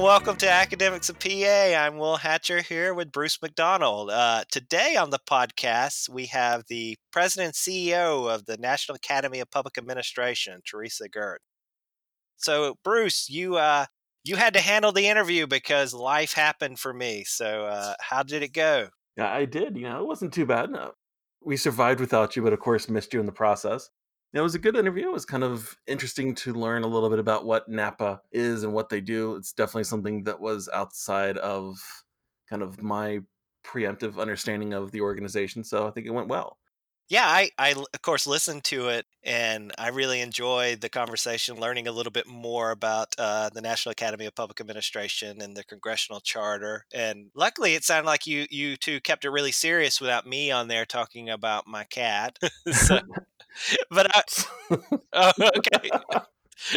Welcome to Academics of PA. I'm Will Hatcher here with Bruce McDonald. Uh, today on the podcast, we have the president and CEO of the National Academy of Public Administration, Teresa Gerton. So, Bruce, you uh, you had to handle the interview because life happened for me. So, uh, how did it go? I did. You know, it wasn't too bad. No. We survived without you, but of course missed you in the process. It was a good interview. It was kind of interesting to learn a little bit about what NAPA is and what they do. It's definitely something that was outside of kind of my preemptive understanding of the organization. So I think it went well yeah, I, I of course listened to it, and I really enjoyed the conversation, learning a little bit more about uh, the National Academy of Public Administration and the congressional charter. And luckily, it sounded like you you two kept it really serious without me on there talking about my cat. so, but I, oh, okay.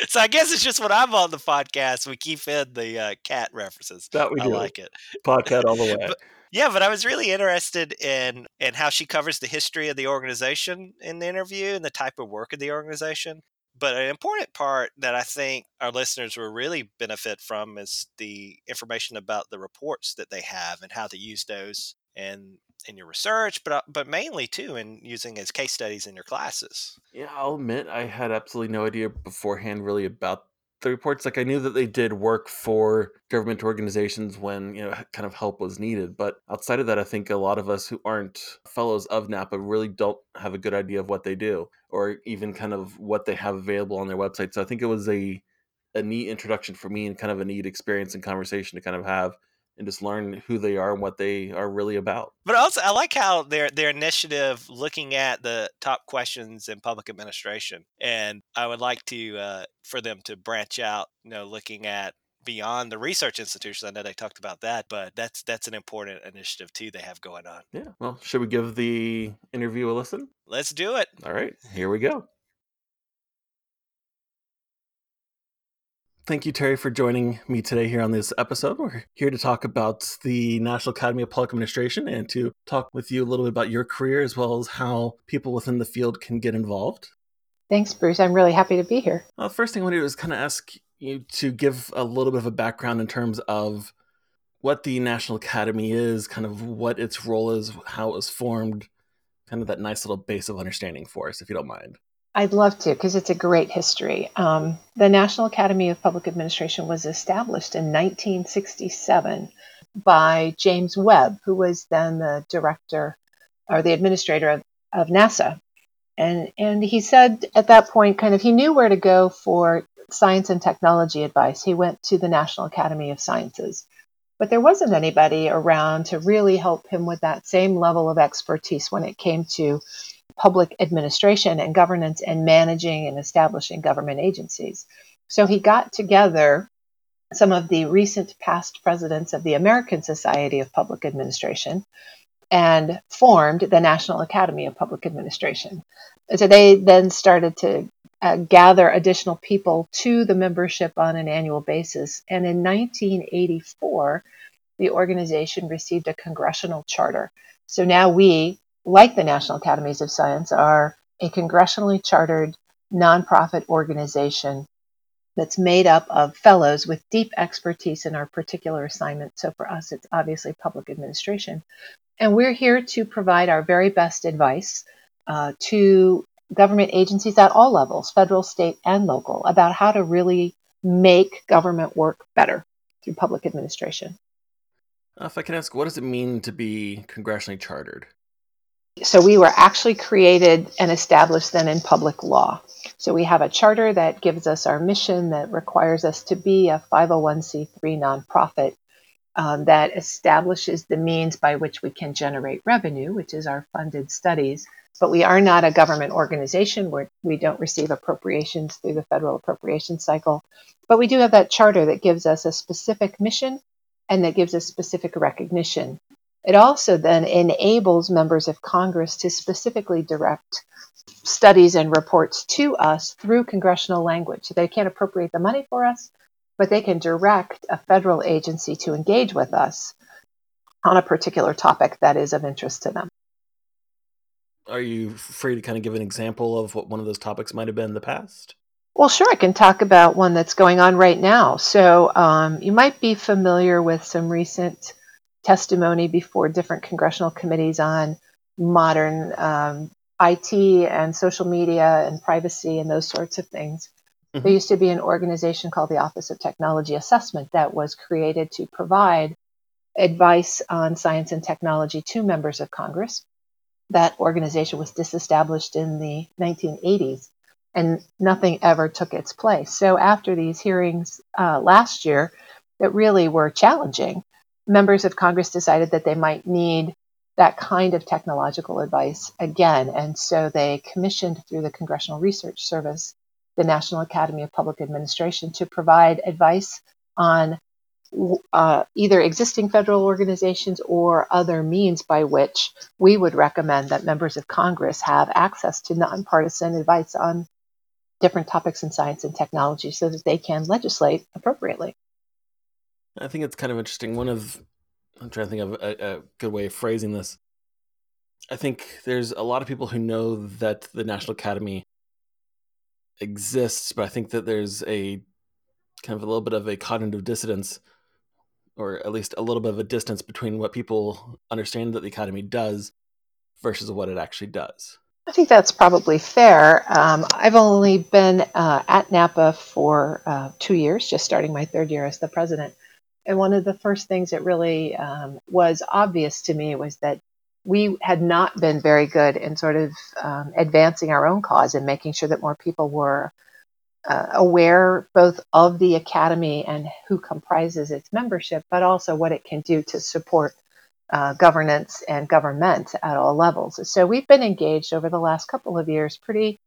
So I guess it's just when I'm on the podcast, we keep in the uh, cat references. That we I do. like it. Podcast all the way. but, yeah, but I was really interested in in how she covers the history of the organization in the interview and the type of work of the organization. But an important part that I think our listeners will really benefit from is the information about the reports that they have and how to use those in in your research, but uh, but mainly too in using as case studies in your classes. Yeah, I'll admit I had absolutely no idea beforehand really about the reports like i knew that they did work for government organizations when you know kind of help was needed but outside of that i think a lot of us who aren't fellows of napa really don't have a good idea of what they do or even kind of what they have available on their website so i think it was a a neat introduction for me and kind of a neat experience and conversation to kind of have and just learn who they are and what they are really about. But also, I like how their their initiative looking at the top questions in public administration, and I would like to uh, for them to branch out, you know, looking at beyond the research institutions. I know they talked about that, but that's that's an important initiative too they have going on. Yeah. Well, should we give the interview a listen? Let's do it. All right, here we go. Thank you, Terry, for joining me today here on this episode. We're here to talk about the National Academy of Public Administration and to talk with you a little bit about your career as well as how people within the field can get involved. Thanks, Bruce. I'm really happy to be here. Well, first thing I want to do is kind of ask you to give a little bit of a background in terms of what the National Academy is, kind of what its role is, how it was formed, kind of that nice little base of understanding for us, if you don't mind. I'd love to because it's a great history. Um, the National Academy of Public Administration was established in 1967 by James Webb, who was then the director or the administrator of, of NASA. And, and he said at that point, kind of, he knew where to go for science and technology advice. He went to the National Academy of Sciences. But there wasn't anybody around to really help him with that same level of expertise when it came to public administration and governance and managing and establishing government agencies. So he got together some of the recent past presidents of the American Society of Public Administration and formed the National Academy of Public Administration. So they then started to uh, gather additional people to the membership on an annual basis. And in 1984, the organization received a congressional charter. So now we, like the National Academies of Science, are a congressionally chartered nonprofit organization that's made up of fellows with deep expertise in our particular assignment. So for us, it's obviously public administration. And we're here to provide our very best advice uh, to government agencies at all levels, federal, state, and local, about how to really make government work better through public administration. Uh, if I can ask, what does it mean to be congressionally chartered? So we were actually created and established then in public law. So we have a charter that gives us our mission that requires us to be a 501c3 nonprofit um, that establishes the means by which we can generate revenue, which is our funded studies. But we are not a government organization where we don't receive appropriations through the federal appropriation cycle. But we do have that charter that gives us a specific mission and that gives us specific recognition it also then enables members of Congress to specifically direct studies and reports to us through congressional language. So they can't appropriate the money for us, but they can direct a federal agency to engage with us on a particular topic that is of interest to them. Are you free to kind of give an example of what one of those topics might have been in the past? Well, sure, I can talk about one that's going on right now. So, um, you might be familiar with some recent testimony before different congressional committees on modern um, IT and social media and privacy and those sorts of things. Mm-hmm. There used to be an organization called the Office of Technology Assessment that was created to provide advice on science and technology to members of Congress. That organization was disestablished in the 1980s and nothing ever took its place. So, after these hearings uh, last year that really were challenging, members of Congress decided that they might need that kind of technological advice again. And so they commissioned through the Congressional Research Service the National Academy of Public Administration to provide advice on uh, either existing federal organizations or other means by which we would recommend that members of Congress have access to nonpartisan advice on different topics in science and technology so that they can legislate appropriately. I think it's kind of interesting. One of, I'm trying to think of a, a good way of phrasing this. I think there's a lot of people who know that the National Academy exists, but I think that there's a kind of a little bit of a cognitive dissonance, or at least a little bit of a distance between what people understand that the Academy does versus what it actually does. I think that's probably fair. Um, I've only been uh, at NAPA for uh, two years, just starting my third year as the president. And one of the first things that really um, was obvious to me was that we had not been very good in sort of um, advancing our own cause and making sure that more people were uh, aware both of the academy and who comprises its membership, but also what it can do to support uh, governance and government at all levels. So we've been engaged over the last couple of years pretty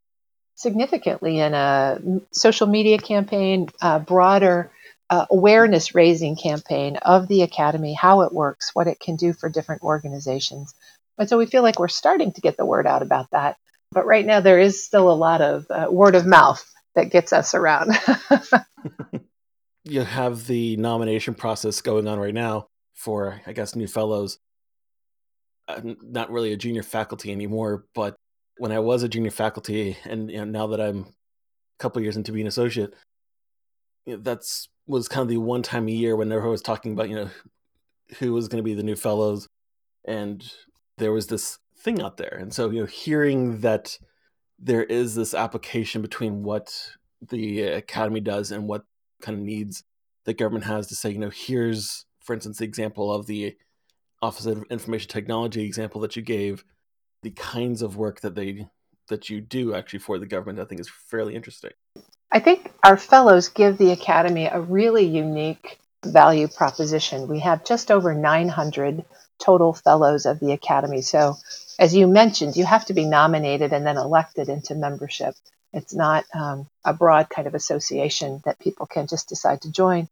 significantly in a social media campaign, a broader uh, awareness raising campaign of the academy, how it works, what it can do for different organizations. And so we feel like we're starting to get the word out about that. But right now, there is still a lot of uh, word of mouth that gets us around. you have the nomination process going on right now for, I guess, new fellows. I'm not really a junior faculty anymore, but when I was a junior faculty, and you know, now that I'm a couple years into being associate, you know, that's was kind of the one time a year when everyone was talking about you know who was going to be the new fellows, and there was this thing out there, and so you know hearing that there is this application between what the academy does and what kind of needs the government has to say, you know, here's for instance, the example of the Office of Information Technology example that you gave, the kinds of work that they that you do actually for the government, I think is fairly interesting. I think our fellows give the Academy a really unique value proposition. We have just over 900 total fellows of the Academy. So, as you mentioned, you have to be nominated and then elected into membership. It's not um, a broad kind of association that people can just decide to join.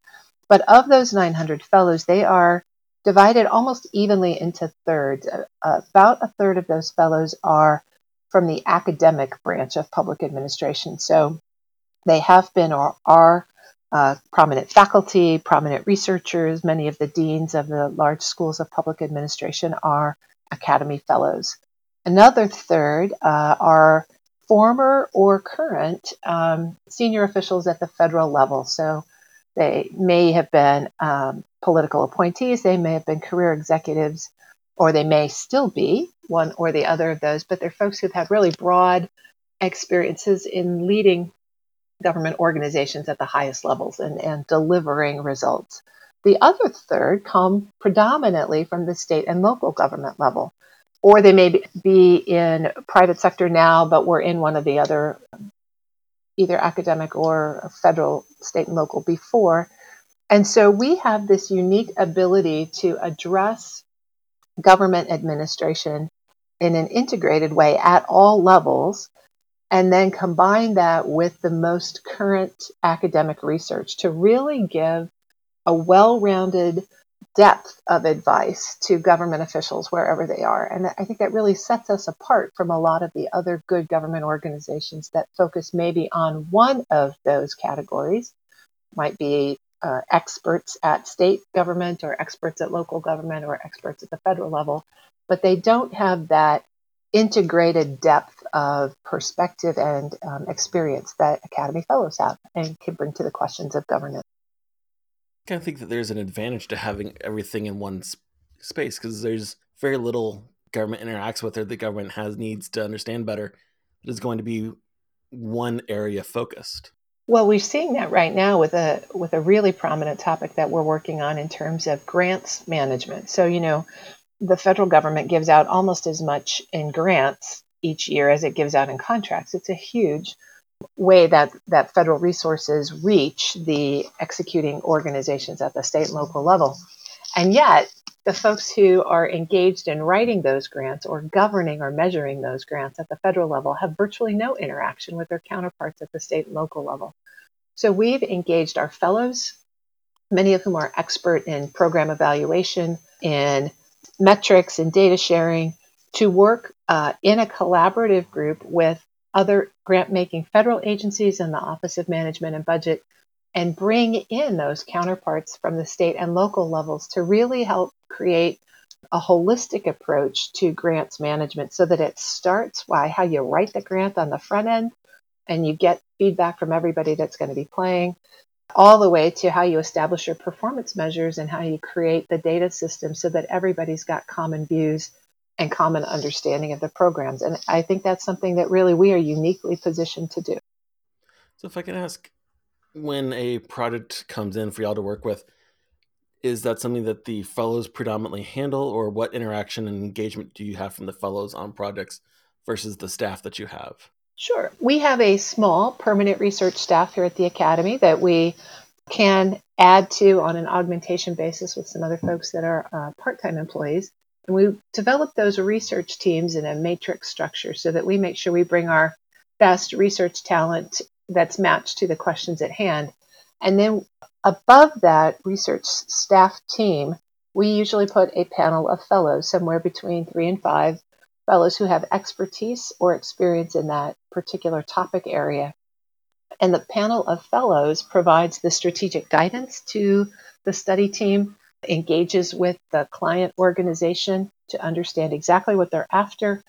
But of those 900 fellows, they are divided almost evenly into thirds. About a third of those fellows are from the academic branch of public administration. So they have been or are uh, prominent faculty, prominent researchers. Many of the deans of the large schools of public administration are Academy Fellows. Another third uh, are former or current um, senior officials at the federal level. So they may have been um, political appointees, they may have been career executives, or they may still be one or the other of those, but they're folks who've had really broad experiences in leading government organizations at the highest levels and, and delivering results. The other third come predominantly from the state and local government level, or they may be in private sector now, but were in one of the other either academic or federal, state, and local before. And so we have this unique ability to address government administration in an integrated way at all levels, and then combine that with the most current academic research to really give a well rounded depth of advice to government officials wherever they are. And I think that really sets us apart from a lot of the other good government organizations that focus maybe on one of those categories, might be uh, experts at state government or experts at local government or experts at the federal level, but they don't have that integrated depth of perspective and um, experience that Academy Fellows have and can bring to the questions of governance. I kind of think that there's an advantage to having everything in one space because there's very little government interacts with or the government has needs to understand better. It is going to be one area focused. Well, we're seeing that right now with a with a really prominent topic that we're working on in terms of grants management. So, you know, the federal government gives out almost as much in grants each year as it gives out in contracts. It's a huge way that, that federal resources reach the executing organizations at the state and local level. And yet, the folks who are engaged in writing those grants or governing or measuring those grants at the federal level have virtually no interaction with their counterparts at the state and local level. So we've engaged our fellows, many of whom are expert in program evaluation, in metrics and data sharing, to work uh, in a collaborative group with other grant making federal agencies and the Office of Management and Budget and bring in those counterparts from the state and local levels to really help create a holistic approach to grants management so that it starts by how you write the grant on the front end and you get feedback from everybody that's going to be playing all the way to how you establish your performance measures and how you create the data system so that everybody's got common views and common understanding of the programs. And I think that's something that really we are uniquely positioned to do. So, if I can ask, when a product comes in for y'all to work with, is that something that the fellows predominantly handle, or what interaction and engagement do you have from the fellows on projects versus the staff that you have? Sure. We have a small permanent research staff here at the Academy that we can add to on an augmentation basis with some other folks that are uh, part time employees. And we develop those research teams in a matrix structure so that we make sure we bring our best research talent that's matched to the questions at hand. And then above that research staff team, we usually put a panel of fellows, somewhere between three and five fellows who have expertise or experience in that particular topic area. And the panel of fellows provides the strategic guidance to the study team engages with the client organization to understand exactly what they're after,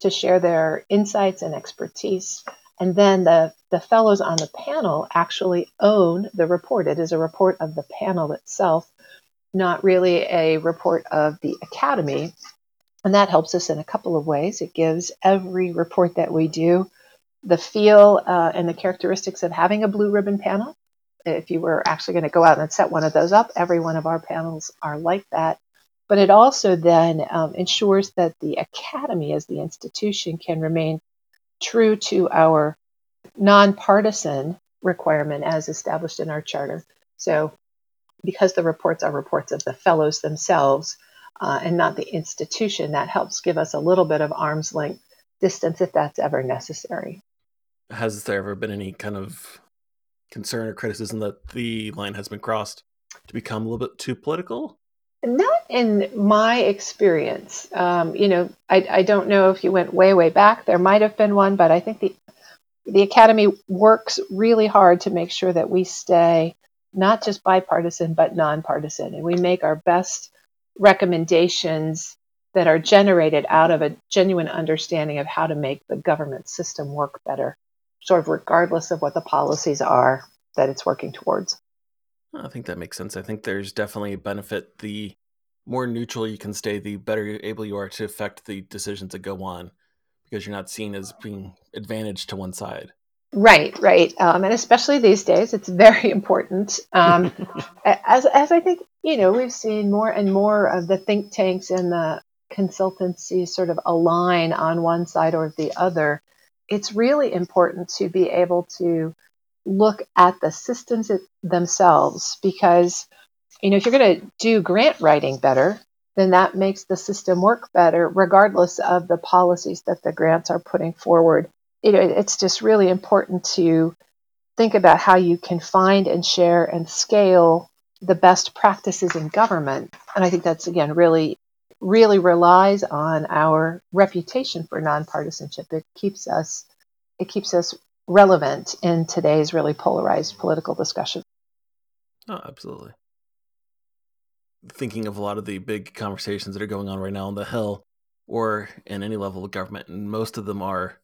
to share their insights and expertise. And then the, the fellows on the panel actually own the report. It is a report of the panel itself, not really a report of the academy. And that helps us in a couple of ways. It gives every report that we do the feel uh, and the characteristics of having a blue ribbon panel if you were actually going to go out and set one of those up, every one of our panels are like that. But it also then um, ensures that the academy as the institution can remain true to our nonpartisan requirement as established in our charter. So, because the reports are reports of the fellows themselves uh, and not the institution, that helps give us a little bit of arm's length distance if that's ever necessary. Has there ever been any kind of concern or criticism that the line has been crossed to become a little bit too political? Not in my experience. Um, you know, I, I don't know if you went way, way back. There might have been one, but I think the the academy works really hard to make sure that we stay not just bipartisan but nonpartisan, and we make our best recommendations that are generated out of a genuine understanding of how to make the government system work better sort of regardless of what the policies are that it's working towards. I think that makes sense. I think there's definitely a benefit. The more neutral you can stay, the better able you are to affect the decisions that go on because you're not seen as being advantaged to one side. Right, right. Um, and especially these days, it's very important. Um, as, as I think, you know, we've seen more and more of the think tanks and the consultancies sort of align on one side or the other it's really important to be able to look at the systems themselves because you know if you're going to do grant writing better then that makes the system work better regardless of the policies that the grants are putting forward. It's just really important to think about how you can find and share and scale the best practices in government. And i think that's again really really relies on our reputation for nonpartisanship. It keeps us it keeps us relevant in today's really polarized political discussion. Oh, absolutely. Thinking of a lot of the big conversations that are going on right now on the Hill, or in any level of government, and most of them are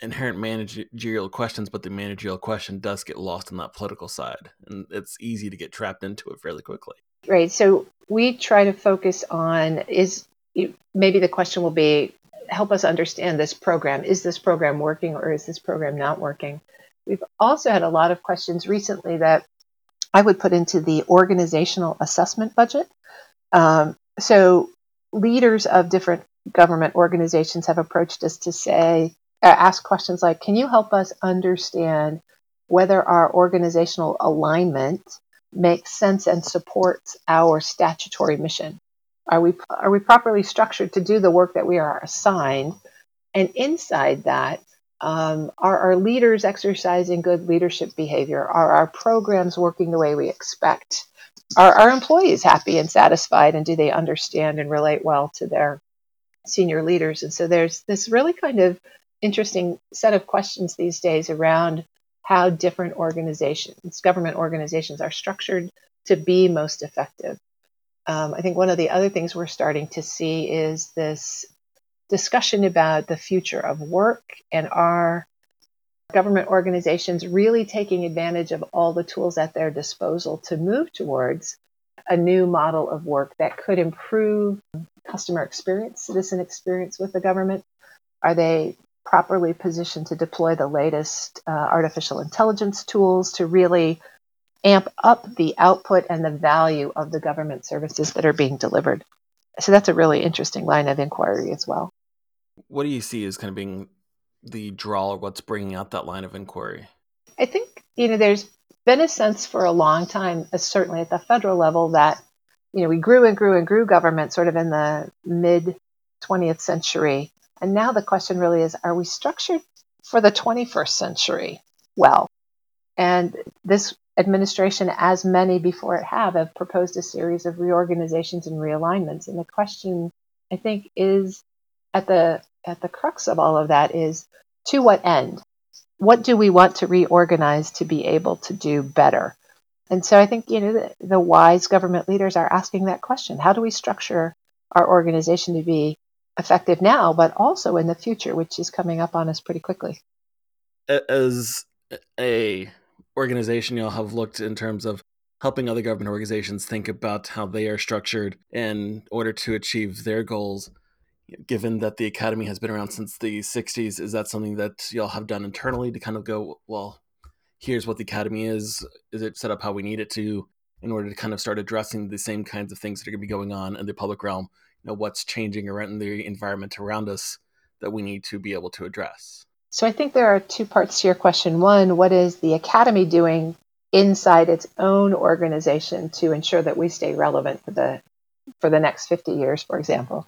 inherent managerial questions, but the managerial question does get lost on that political side, and it's easy to get trapped into it fairly quickly. Right. So we try to focus on is maybe the question will be help us understand this program. Is this program working or is this program not working? We've also had a lot of questions recently that I would put into the organizational assessment budget. Um, so leaders of different government organizations have approached us to say, uh, ask questions like, can you help us understand whether our organizational alignment makes sense and supports our statutory mission? Are we are we properly structured to do the work that we are assigned? And inside that, um, are our leaders exercising good leadership behavior? Are our programs working the way we expect? Are our employees happy and satisfied? And do they understand and relate well to their senior leaders? And so there's this really kind of interesting set of questions these days around how different organizations, government organizations, are structured to be most effective. Um, I think one of the other things we're starting to see is this discussion about the future of work and our government organizations really taking advantage of all the tools at their disposal to move towards a new model of work that could improve customer experience, citizen experience with the government. Are they properly positioned to deploy the latest uh, artificial intelligence tools to really amp up the output and the value of the government services that are being delivered. So that's a really interesting line of inquiry as well. What do you see as kind of being the draw or what's bringing out that line of inquiry? I think, you know, there's been a sense for a long time, uh, certainly at the federal level, that, you know, we grew and grew and grew government sort of in the mid 20th century. And now the question really is are we structured for the 21st century well? And this administration, as many before it have, have proposed a series of reorganizations and realignments. And the question, I think, is at the at the crux of all of that is to what end? What do we want to reorganize to be able to do better? And so I think you know the, the wise government leaders are asking that question: How do we structure our organization to be effective now, but also in the future, which is coming up on us pretty quickly? As a organization y'all have looked in terms of helping other government organizations think about how they are structured in order to achieve their goals. Given that the academy has been around since the 60s is that something that y'all have done internally to kind of go well here's what the academy is. Is it set up how we need it to? in order to kind of start addressing the same kinds of things that are going to be going on in the public realm know what's changing around the environment around us that we need to be able to address so I think there are two parts to your question. One, what is the Academy doing inside its own organization to ensure that we stay relevant for the for the next 50 years, for example?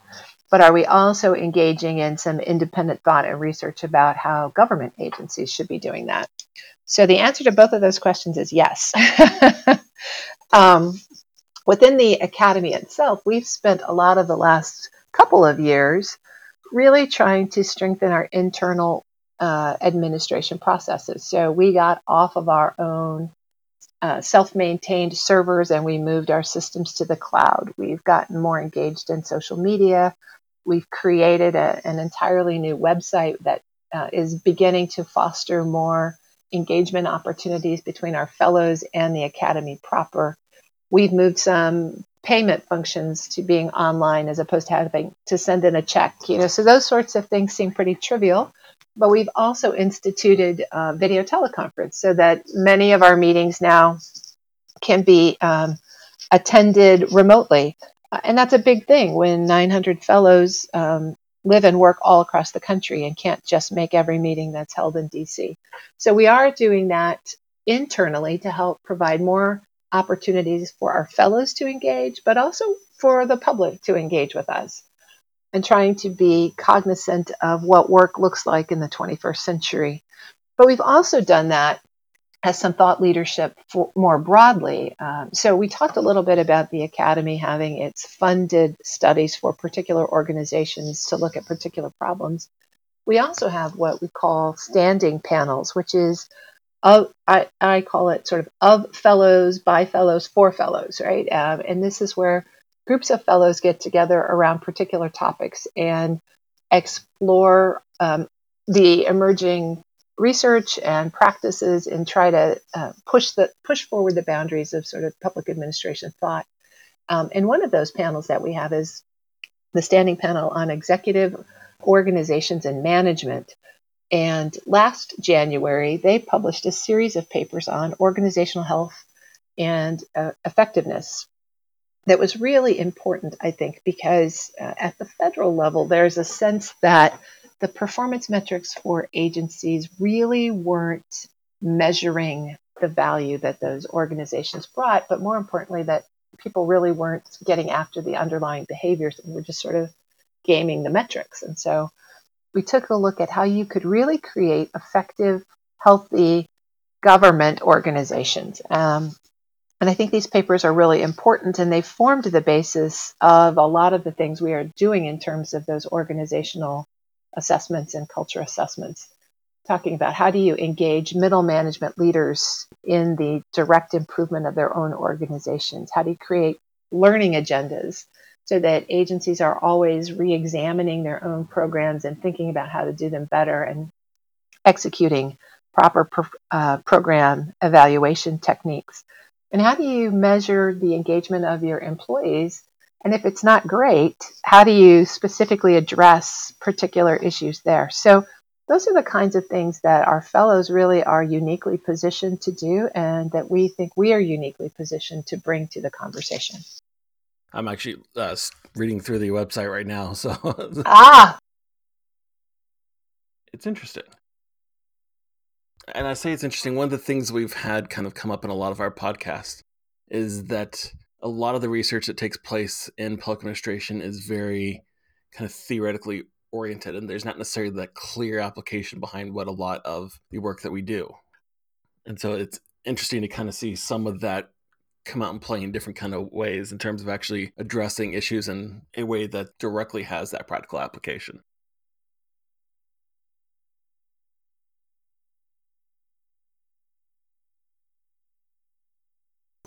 But are we also engaging in some independent thought and research about how government agencies should be doing that? So the answer to both of those questions is yes. um, within the academy itself, we've spent a lot of the last couple of years really trying to strengthen our internal uh, administration processes. So we got off of our own uh, self maintained servers and we moved our systems to the cloud. We've gotten more engaged in social media. We've created a, an entirely new website that uh, is beginning to foster more engagement opportunities between our fellows and the academy proper. We've moved some payment functions to being online as opposed to having to send in a check. You know, so those sorts of things seem pretty trivial, but we've also instituted uh, video teleconference so that many of our meetings now can be um, attended remotely. And that's a big thing when 900 fellows um, live and work all across the country and can't just make every meeting that's held in DC. So we are doing that internally to help provide more opportunities for our fellows to engage, but also for the public to engage with us and trying to be cognizant of what work looks like in the 21st century. But we've also done that as some thought leadership for, more broadly. Um, so we talked a little bit about the Academy having its funded studies for particular organizations to look at particular problems. We also have what we call standing panels, which is of I, I call it sort of of fellows, by fellows, for fellows, right? Um, and this is where groups of fellows get together around particular topics and explore um, the emerging research and practices and try to uh, push the push forward the boundaries of sort of public administration thought. Um, and one of those panels that we have is the standing panel on executive organizations and management. And last January, they published a series of papers on organizational health and uh, effectiveness that was really important, I think, because uh, at the federal level, there's a sense that the performance metrics for agencies really weren't measuring the value that those organizations brought, but more importantly, that people really weren't getting after the underlying behaviors and were just sort of gaming the metrics. And so we took a look at how you could really create effective, healthy government organizations. Um, and I think these papers are really important and they formed the basis of a lot of the things we are doing in terms of those organizational assessments and culture assessments, talking about how do you engage middle management leaders in the direct improvement of their own organizations? How do you create learning agendas so that agencies are always re examining their own programs and thinking about how to do them better and executing proper pro- uh, program evaluation techniques? And how do you measure the engagement of your employees and if it's not great, how do you specifically address particular issues there? So, those are the kinds of things that our fellows really are uniquely positioned to do, and that we think we are uniquely positioned to bring to the conversation. I'm actually uh, reading through the website right now, so ah, it's interesting. And I say it's interesting. One of the things we've had kind of come up in a lot of our podcasts is that a lot of the research that takes place in public administration is very kind of theoretically oriented and there's not necessarily that clear application behind what a lot of the work that we do and so it's interesting to kind of see some of that come out and play in different kind of ways in terms of actually addressing issues in a way that directly has that practical application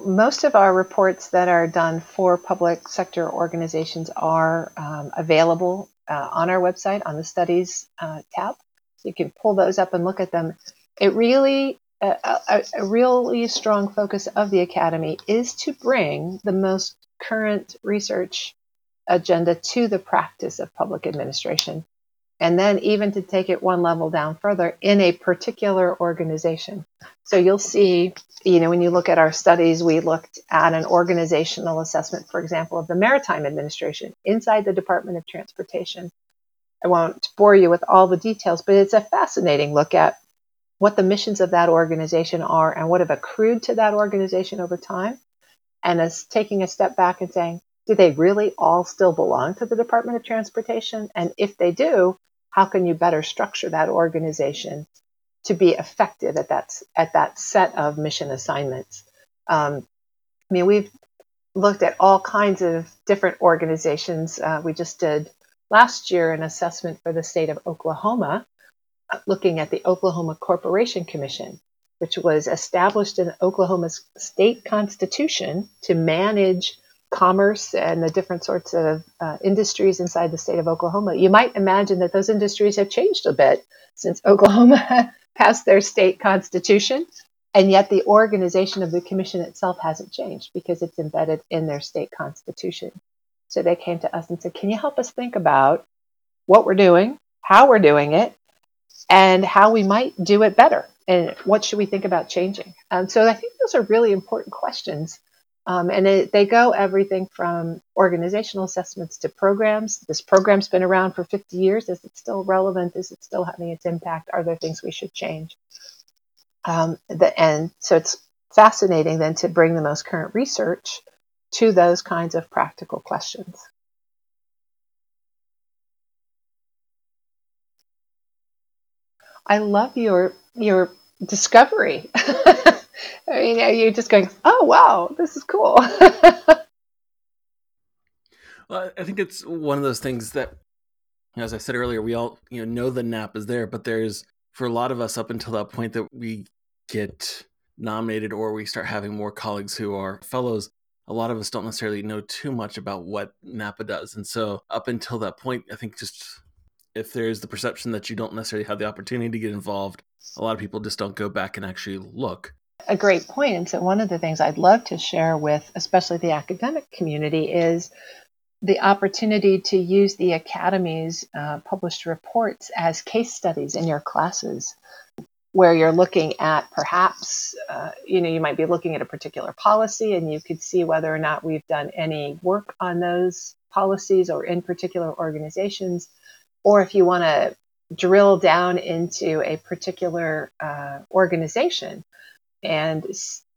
most of our reports that are done for public sector organizations are um, available uh, on our website on the studies uh, tab. So you can pull those up and look at them. It really, a, a really strong focus of the Academy is to bring the most current research agenda to the practice of public administration. And then even to take it one level down further in a particular organization. So you'll see you know, when you look at our studies, we looked at an organizational assessment, for example, of the Maritime Administration inside the Department of Transportation. I won't bore you with all the details, but it's a fascinating look at what the missions of that organization are and what have accrued to that organization over time. And as taking a step back and saying, do they really all still belong to the Department of Transportation? And if they do, how can you better structure that organization to be effective at that at that set of mission assignments. Um, I mean, we've looked at all kinds of different organizations. Uh, we just did last year an assessment for the state of Oklahoma, looking at the Oklahoma Corporation Commission, which was established in Oklahoma's state constitution to manage commerce and the different sorts of uh, industries inside the state of Oklahoma. You might imagine that those industries have changed a bit since Oklahoma passed their state constitution, and yet the organization of the commission itself hasn't changed because it's embedded in their state constitution. So they came to us and said, Can you help us think about what we're doing, how we're doing it, and how we might do it better? And what should we think about changing? Um, so I think those are really important questions um, and it, they go everything from organizational assessments to programs. This program's been around for 50 years. Is it still relevant? Is it still having its impact? Are there things we should change? Um, the, and so it's fascinating then to bring the most current research to those kinds of practical questions. I love your your discovery. I mean, you're just going, oh, wow, this is cool. well, I think it's one of those things that, as I said earlier, we all you know know the NAP is there, but there's for a lot of us up until that point that we get nominated or we start having more colleagues who are fellows. a lot of us don't necessarily know too much about what NAPA does. And so, up until that point, I think just if there's the perception that you don't necessarily have the opportunity to get involved, a lot of people just don't go back and actually look. A great point. And so, one of the things I'd love to share with, especially the academic community, is the opportunity to use the Academy's uh, published reports as case studies in your classes where you're looking at perhaps, uh, you know, you might be looking at a particular policy and you could see whether or not we've done any work on those policies or in particular organizations. Or if you want to drill down into a particular uh, organization and,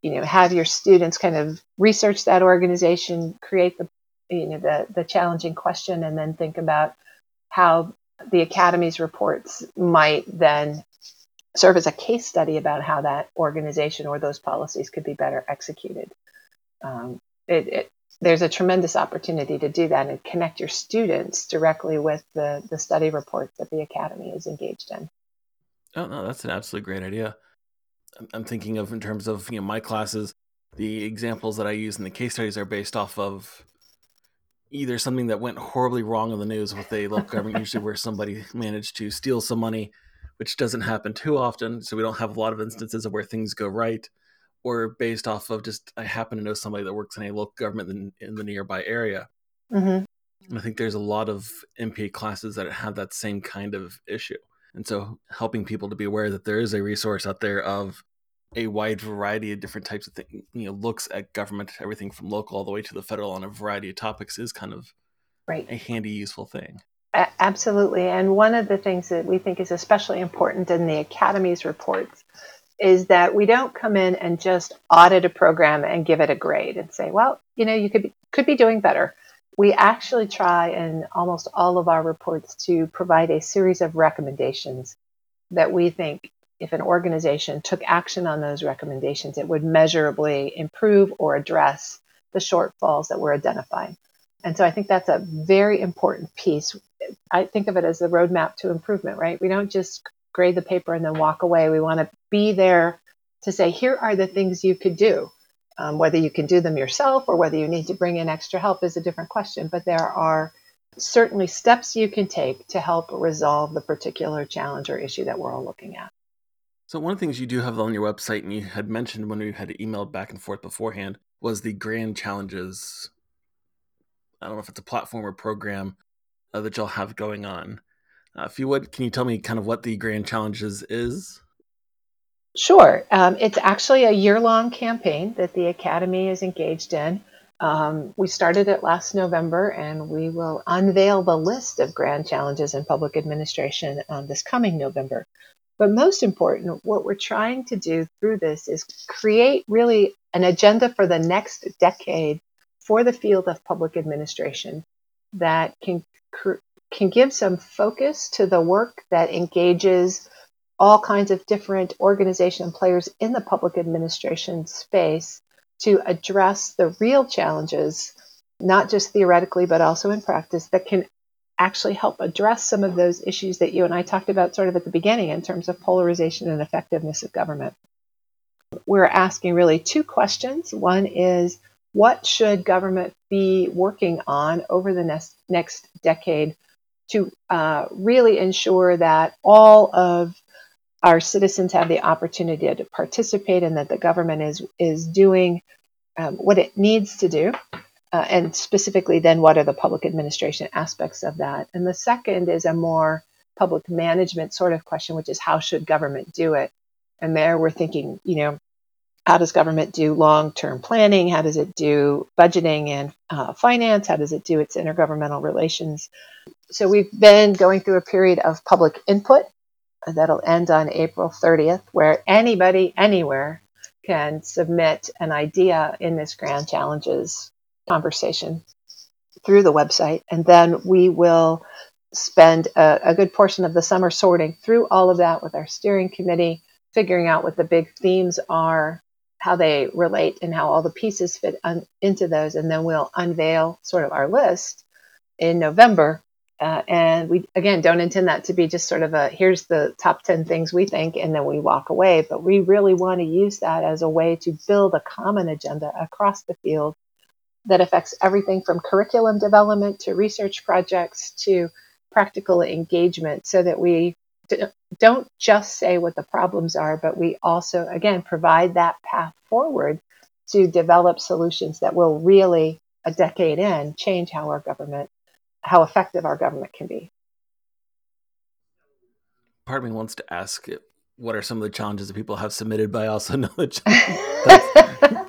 you know, have your students kind of research that organization, create the, you know, the, the challenging question, and then think about how the Academy's reports might then serve as a case study about how that organization or those policies could be better executed. Um, it, it, there's a tremendous opportunity to do that and connect your students directly with the, the study reports that the academy is engaged in. Oh no, that's an absolutely great idea. I'm thinking of in terms of you know my classes, the examples that I use in the case studies are based off of either something that went horribly wrong in the news with a local government, usually where somebody managed to steal some money which doesn't happen too often. So we don't have a lot of instances of where things go right, or based off of just I happen to know somebody that works in a local government in, in the nearby area. Mm-hmm. I think there's a lot of MPA classes that have that same kind of issue. And so helping people to be aware that there is a resource out there of a wide variety of different types of things, you know, looks at government, everything from local all the way to the federal on a variety of topics is kind of right. a handy, useful thing absolutely. And one of the things that we think is especially important in the Academy's reports is that we don't come in and just audit a program and give it a grade and say, well, you know, you could be, could be doing better. We actually try in almost all of our reports to provide a series of recommendations that we think if an organization took action on those recommendations, it would measurably improve or address the shortfalls that we're identifying. And so I think that's a very important piece. I think of it as the roadmap to improvement, right? We don't just grade the paper and then walk away. We want to be there to say, here are the things you could do. Um, whether you can do them yourself or whether you need to bring in extra help is a different question, but there are certainly steps you can take to help resolve the particular challenge or issue that we're all looking at. So, one of the things you do have on your website, and you had mentioned when we had emailed back and forth beforehand, was the grand challenges I don't know if it's a platform or program uh, that y'all have going on. Uh, if you would, can you tell me kind of what the Grand Challenges is? Sure. Um, it's actually a year long campaign that the Academy is engaged in. Um, we started it last November and we will unveil the list of grand challenges in public administration um, this coming November. But most important, what we're trying to do through this is create really an agenda for the next decade for the field of public administration that can can give some focus to the work that engages all kinds of different organization players in the public administration space to address the real challenges, not just theoretically, but also in practice, that can actually help address some of those issues that you and I talked about sort of at the beginning in terms of polarization and effectiveness of government. We're asking really two questions. One is what should government be working on over the next, next decade to uh, really ensure that all of our citizens have the opportunity to participate and that the government is, is doing um, what it needs to do. Uh, and specifically, then, what are the public administration aspects of that? And the second is a more public management sort of question, which is how should government do it? And there we're thinking, you know, how does government do long term planning? How does it do budgeting and uh, finance? How does it do its intergovernmental relations? So, we've been going through a period of public input that'll end on April 30th, where anybody, anywhere, can submit an idea in this Grand Challenges conversation through the website. And then we will spend a, a good portion of the summer sorting through all of that with our steering committee figuring out what the big themes are how they relate and how all the pieces fit un- into those. And then we'll unveil sort of our list in November. Uh, and we, again, don't intend that to be just sort of a here's the top 10 things we think, and then we walk away. But we really want to use that as a way to build a common agenda across the field that affects everything from curriculum development to research projects to practical engagement so that we don't just say what the problems are, but we also, again, provide that path forward to develop solutions that will really, a decade in, change how our government, how effective our government can be. Part of me wants to ask what are some of the challenges that people have submitted, but I also know the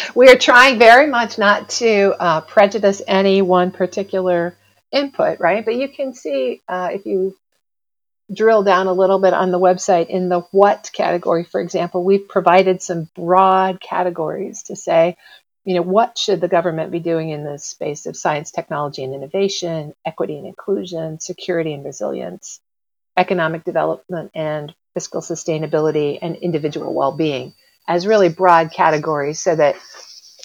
we are trying very much not to uh, prejudice any one particular input, right? But you can see uh, if you drill down a little bit on the website in the what category, for example, we've provided some broad categories to say, you know, what should the government be doing in the space of science, technology, and innovation, equity and inclusion, security and resilience, economic development and fiscal sustainability, and individual well being as really broad categories so that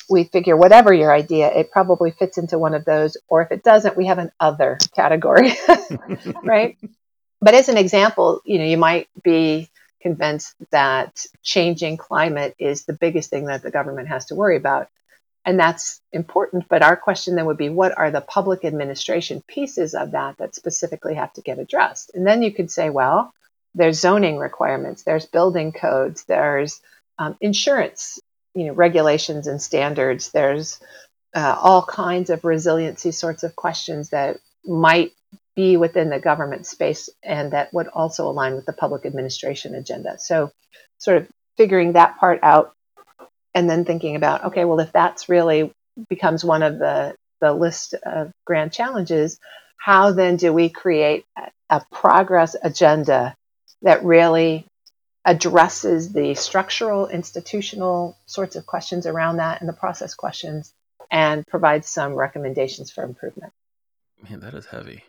we figure whatever your idea, it probably fits into one of those. Or if it doesn't, we have an other category, right? But as an example, you know, you might be convinced that changing climate is the biggest thing that the government has to worry about. And that's important. But our question then would be what are the public administration pieces of that that specifically have to get addressed? And then you could say, well, there's zoning requirements, there's building codes, there's um, insurance, you know, regulations and standards. There's uh, all kinds of resiliency sorts of questions that might be within the government space and that would also align with the public administration agenda. So, sort of figuring that part out and then thinking about, okay, well, if that's really becomes one of the, the list of grand challenges, how then do we create a, progress agenda that really addresses the structural, institutional sorts of questions around that and the process questions and provides some recommendations for improvement. Man, that is heavy.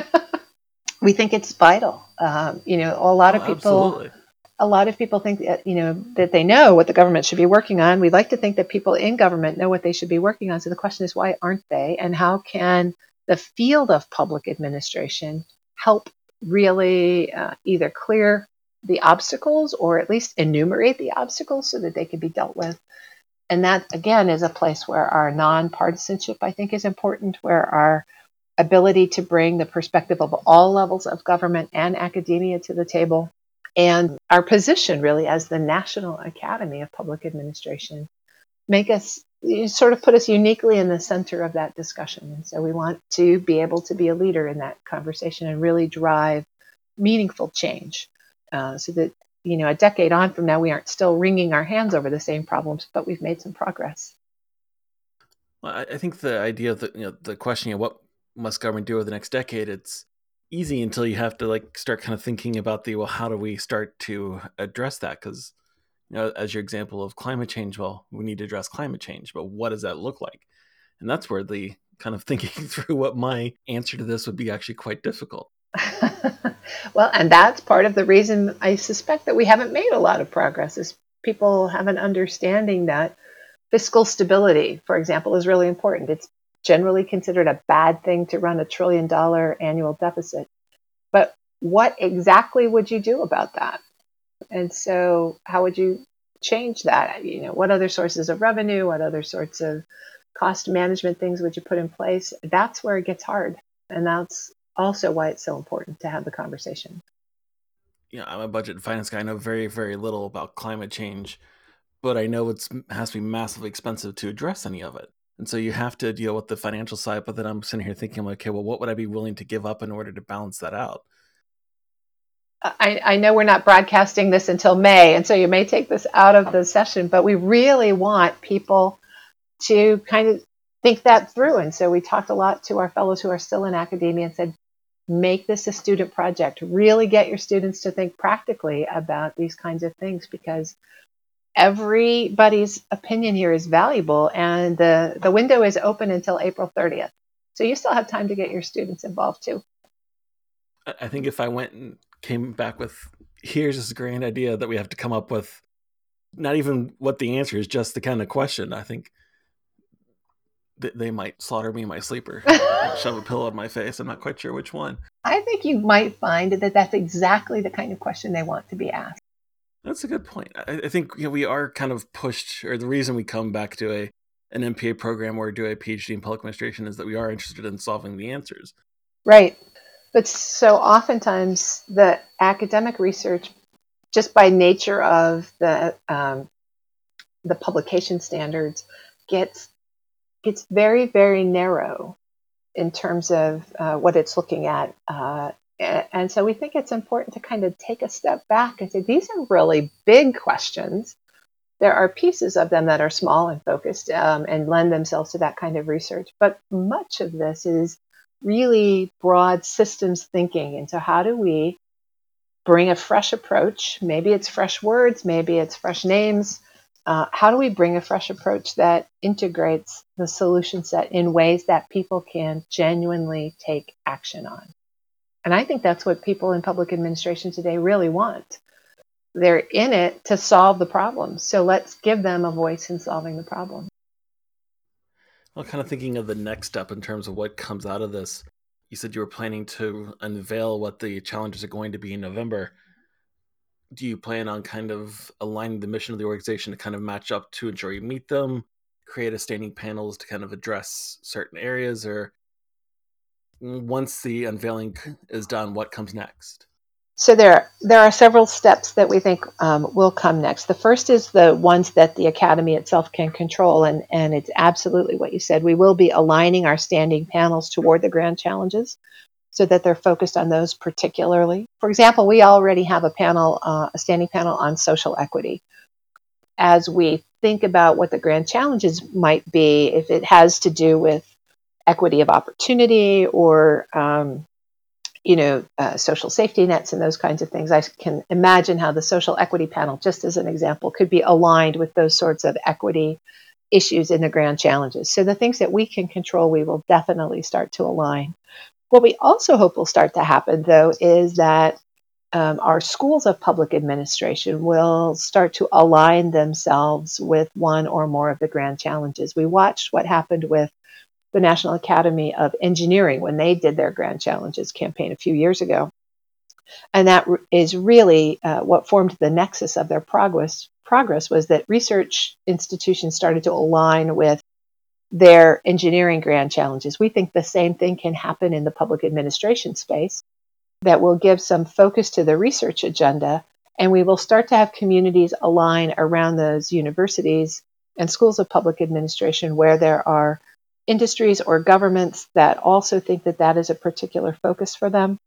we think it's vital. Um, you know, a lot of oh, people. Absolutely. A lot of people think that you know that they know what the government should be working on. We like to think that people in government know what they should be working on. So the question is, why aren't they? And how can the field of public administration help really uh, either clear the obstacles or at least enumerate the obstacles so that they can be dealt with? And that again is a place where our nonpartisanship, I think, is important. Where our ability to bring the perspective of all levels of government and academia to the table, and our position really as the National Academy of Public Administration make us sort of put us uniquely in the center of that discussion. And so we want to be able to be a leader in that conversation and really drive meaningful change uh, so that, you know, a decade on from now, we aren't still wringing our hands over the same problems, but we've made some progress. Well, I think the idea of the, you know, the question of what must government do over the next decade it's easy until you have to like start kind of thinking about the well how do we start to address that? Because you know as your example of climate change well we need to address climate change but what does that look like? And that's where the kind of thinking through what my answer to this would be actually quite difficult. Well and that's part of the reason i suspect that we haven't made a lot of progress is people have an understanding that fiscal stability for example is really important. It's generally considered a bad thing to run a trillion dollar annual deficit. But what exactly would you do about that? And so, how would you change that? You know, what other sources of revenue, what other sorts of cost management things would you put in place? That's where it gets hard. And that's also why it's so important to have the conversation. Yeah, I'm a budget and finance guy. I know very, very little about climate change, but I know it has to be massively expensive to address any of it. And so you have to deal with the financial side. But then I'm sitting here thinking, like, okay, well, what would I be willing to give up in order to balance that out? I, I, know we're not broadcasting this until May, and so you may take this out of the session, but we really want people to kind of think that through. And so we talked a lot to our fellows who are still in academia and said, make this a student project. Really get your students to think practically about these kinds of things because everybody's opinion here is valuable, and the, the window is open until April 30th. So you still have time to get your students involved too. I think if I went and came back with here's this grand idea that we have to come up with, not even what the answer is, just the kind of question, I think they might slaughter me in my sleeper, shove a pillow in my face. I'm not quite sure which one. I think you might find that that's exactly the kind of question they want to be asked. That's a good point. I, I think you know, we are kind of pushed, or the reason we come back to a an MPA program or do a PhD in public administration is that we are interested in solving the answers. Right. But so oftentimes the academic research, just by nature of the um, the publication standards, gets gets very very narrow in terms of uh, what it's looking at. Uh, and so we think it's important to kind of take a step back and say these are really big questions. There are pieces of them that are small and focused um, and lend themselves to that kind of research. But much of this is really broad systems thinking into how do we bring a fresh approach. Maybe it's fresh words, maybe it's fresh names. Uh, how do we bring a fresh approach that integrates the solution set in ways that people can genuinely take action on? And I think that's what people in public administration today really want. They're in it to solve the problem. So let's give them a voice in solving the problem. Well, kind of thinking of the next step in terms of what comes out of this. You said you were planning to unveil what the challenges are going to be in November. Do you plan on kind of aligning the mission of the organization to kind of match up to ensure you meet them, create a standing panels to kind of address certain areas, or once the unveiling is done, what comes next? So there, there are several steps that we think um, will come next. The first is the ones that the academy itself can control, and, and it's absolutely what you said. We will be aligning our standing panels toward the grand challenges so that they're focused on those particularly. For example, we already have a panel, uh, a standing panel on social equity. As we think about what the grand challenges might be, if it has to do with equity of opportunity or um, you know, uh, social safety nets and those kinds of things. I can imagine how the social equity panel, just as an example, could be aligned with those sorts of equity issues in the grand challenges. So the things that we can control, we will definitely start to align. What we also hope will start to happen, though, is that um, our schools of public administration will start to align themselves with one or more of the grand challenges. We watched what happened with the National Academy of Engineering when they did their Grand Challenges campaign a few years ago. And that is really uh, what formed the nexus of their progress. Progress was that research institutions started to align with their engineering grand challenges. We think the same thing can happen in the public administration space, that will give some focus to the research agenda, and we will start to have communities align around those universities and schools of public administration where there are industries or governments that also think that that is a particular focus for them.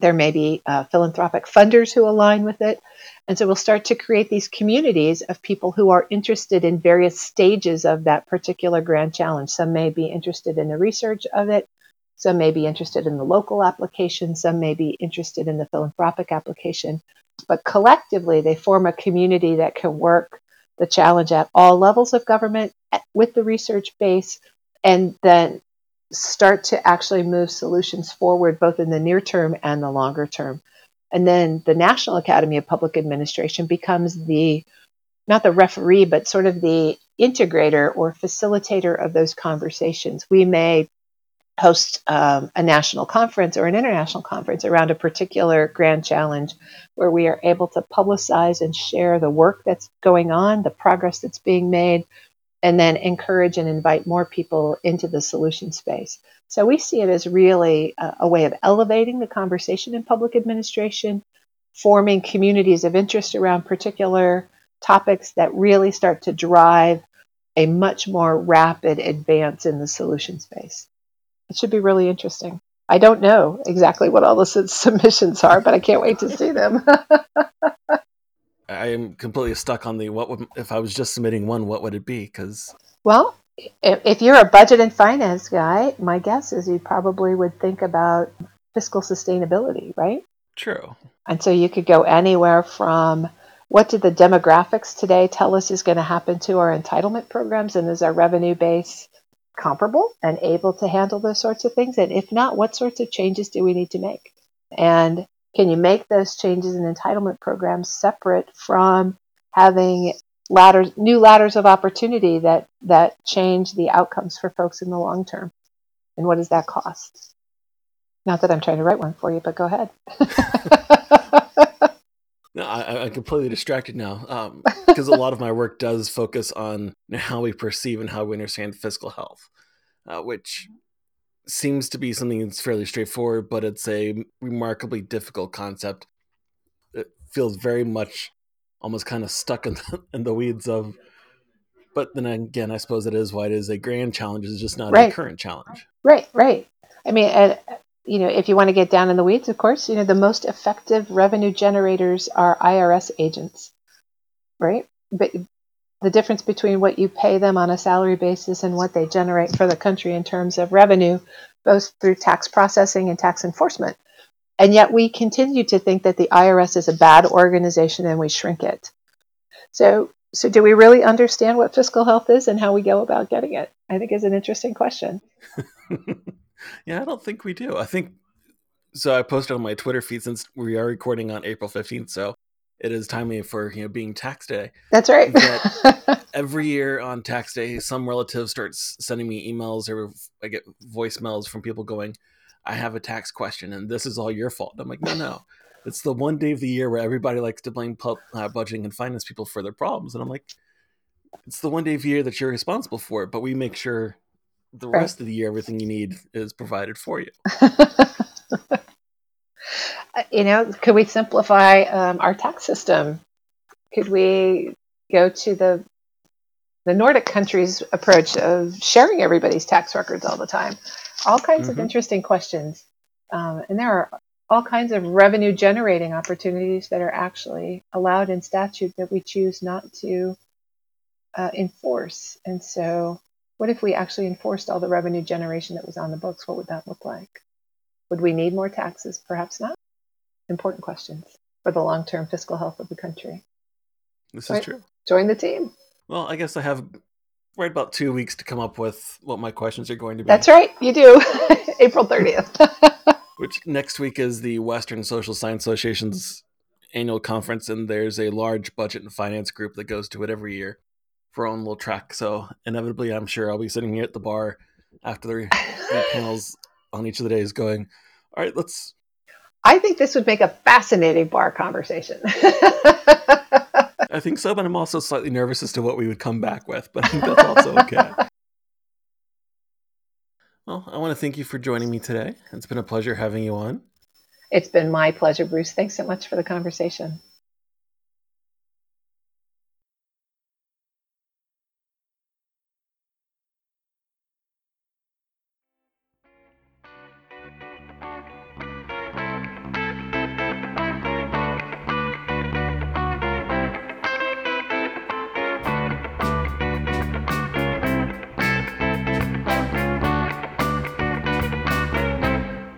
There may be uh, philanthropic funders who align with it. And so we'll start to create these communities of people who are interested in various stages of that particular grand challenge. Some may be interested in the research of it, some may be interested in the local application, some may be interested in the philanthropic application. But collectively, they form a community that can work the challenge at all levels of government with the research base and then start to actually move solutions forward both in the near term and the longer term. And then the National Academy of Public Administration becomes the not the referee, but sort of the integrator or facilitator of those conversations. We may host um, a national conference or an international conference around a particular grand challenge where we are able to publicize and share the work that's going on, the progress that's being made, and then encourage and invite more people into the solution space. So we see it as really a, a, way of elevating the conversation in public administration, forming communities of interest around particular topics that really start to drive a much more rapid advance in the solution space. It should be really interesting. I don't know exactly what all the submissions are, but I can't wait to see them. I am completely stuck on the what would if I was just submitting one, what would it be? Because well, if, if you're a budget and finance guy, my guess is you probably would think about fiscal sustainability, right? True. And so you could go anywhere from what did the demographics today tell us is going to happen to our entitlement programs, and is our revenue base comparable and able to handle those sorts of things? And if not, what sorts of changes do we need to make? And can you make those changes in entitlement programs separate from having ladders, new ladders of opportunity that that change the outcomes for folks in the long term? And what does that cost? Not that I'm trying to write one for you, but go ahead. No, I, I'm completely distracted now because um, a lot of my work does focus on how we perceive and how we understand fiscal health, uh, which seems to be something that's fairly straightforward, but it's a remarkably difficult concept. It feels very much almost kind of stuck in the, in the weeds of. But then again, I suppose it is why it is a grand challenge. It's just not right. a current challenge. Right, right. I mean, and, you know, if you want to get down in the weeds, of course, you know, the most effective revenue generators are IRS agents, right? But the difference between what you pay them on a salary basis and what they generate for the country in terms of revenue, both through tax processing and tax enforcement. And yet we continue to think that the IRS is a bad organization and we shrink it. So, so do we really understand what fiscal health is and how we go about getting it? I think is an interesting question. yeah, I don't think we do. I think so. I posted on my Twitter feed since we are recording on April 15th. So it is timely for you know being tax day. That's right. every year on tax day, some relative starts sending me emails or I get voicemails from people going, "I have a tax question, and this is all your fault." I'm like, no, no. It's the one day of the year where everybody likes to blame pub, uh, budgeting and finance people for their problems, and I'm like, it's the one day of the year that you're responsible for it, but we make sure the right. rest of the year everything you need is provided for you. You know, could we simplify um, our tax system? Could we go to the the Nordic countries' approach of sharing everybody's tax records all the time? All kinds mm-hmm. of interesting questions, um, and there are all kinds of revenue generating opportunities that are actually allowed in statute that we choose not to uh, enforce. And so, what if we actually enforced all the revenue generation that was on the books? What would that look like? Would we need more taxes? Perhaps not important questions for the long term fiscal health of the country. This right? is true. Join the team. Well, I guess I have right about two weeks to come up with what my questions are going to be. That's right, you do. April 30th. Which next week is the Western Social Science Association's annual conference, and there's a large budget and finance group that goes to it every year for our own little track. So, inevitably, I'm sure I'll be sitting here at the bar after the panels on each of the days going, All right, let's I think this would make a fascinating bar conversation. I think so, but I'm also slightly nervous as to what we would come back with, but I think that's also okay. well, I want to thank you for joining me today. It's been a pleasure having you on. It's been my pleasure, Bruce. Thanks so much for the conversation.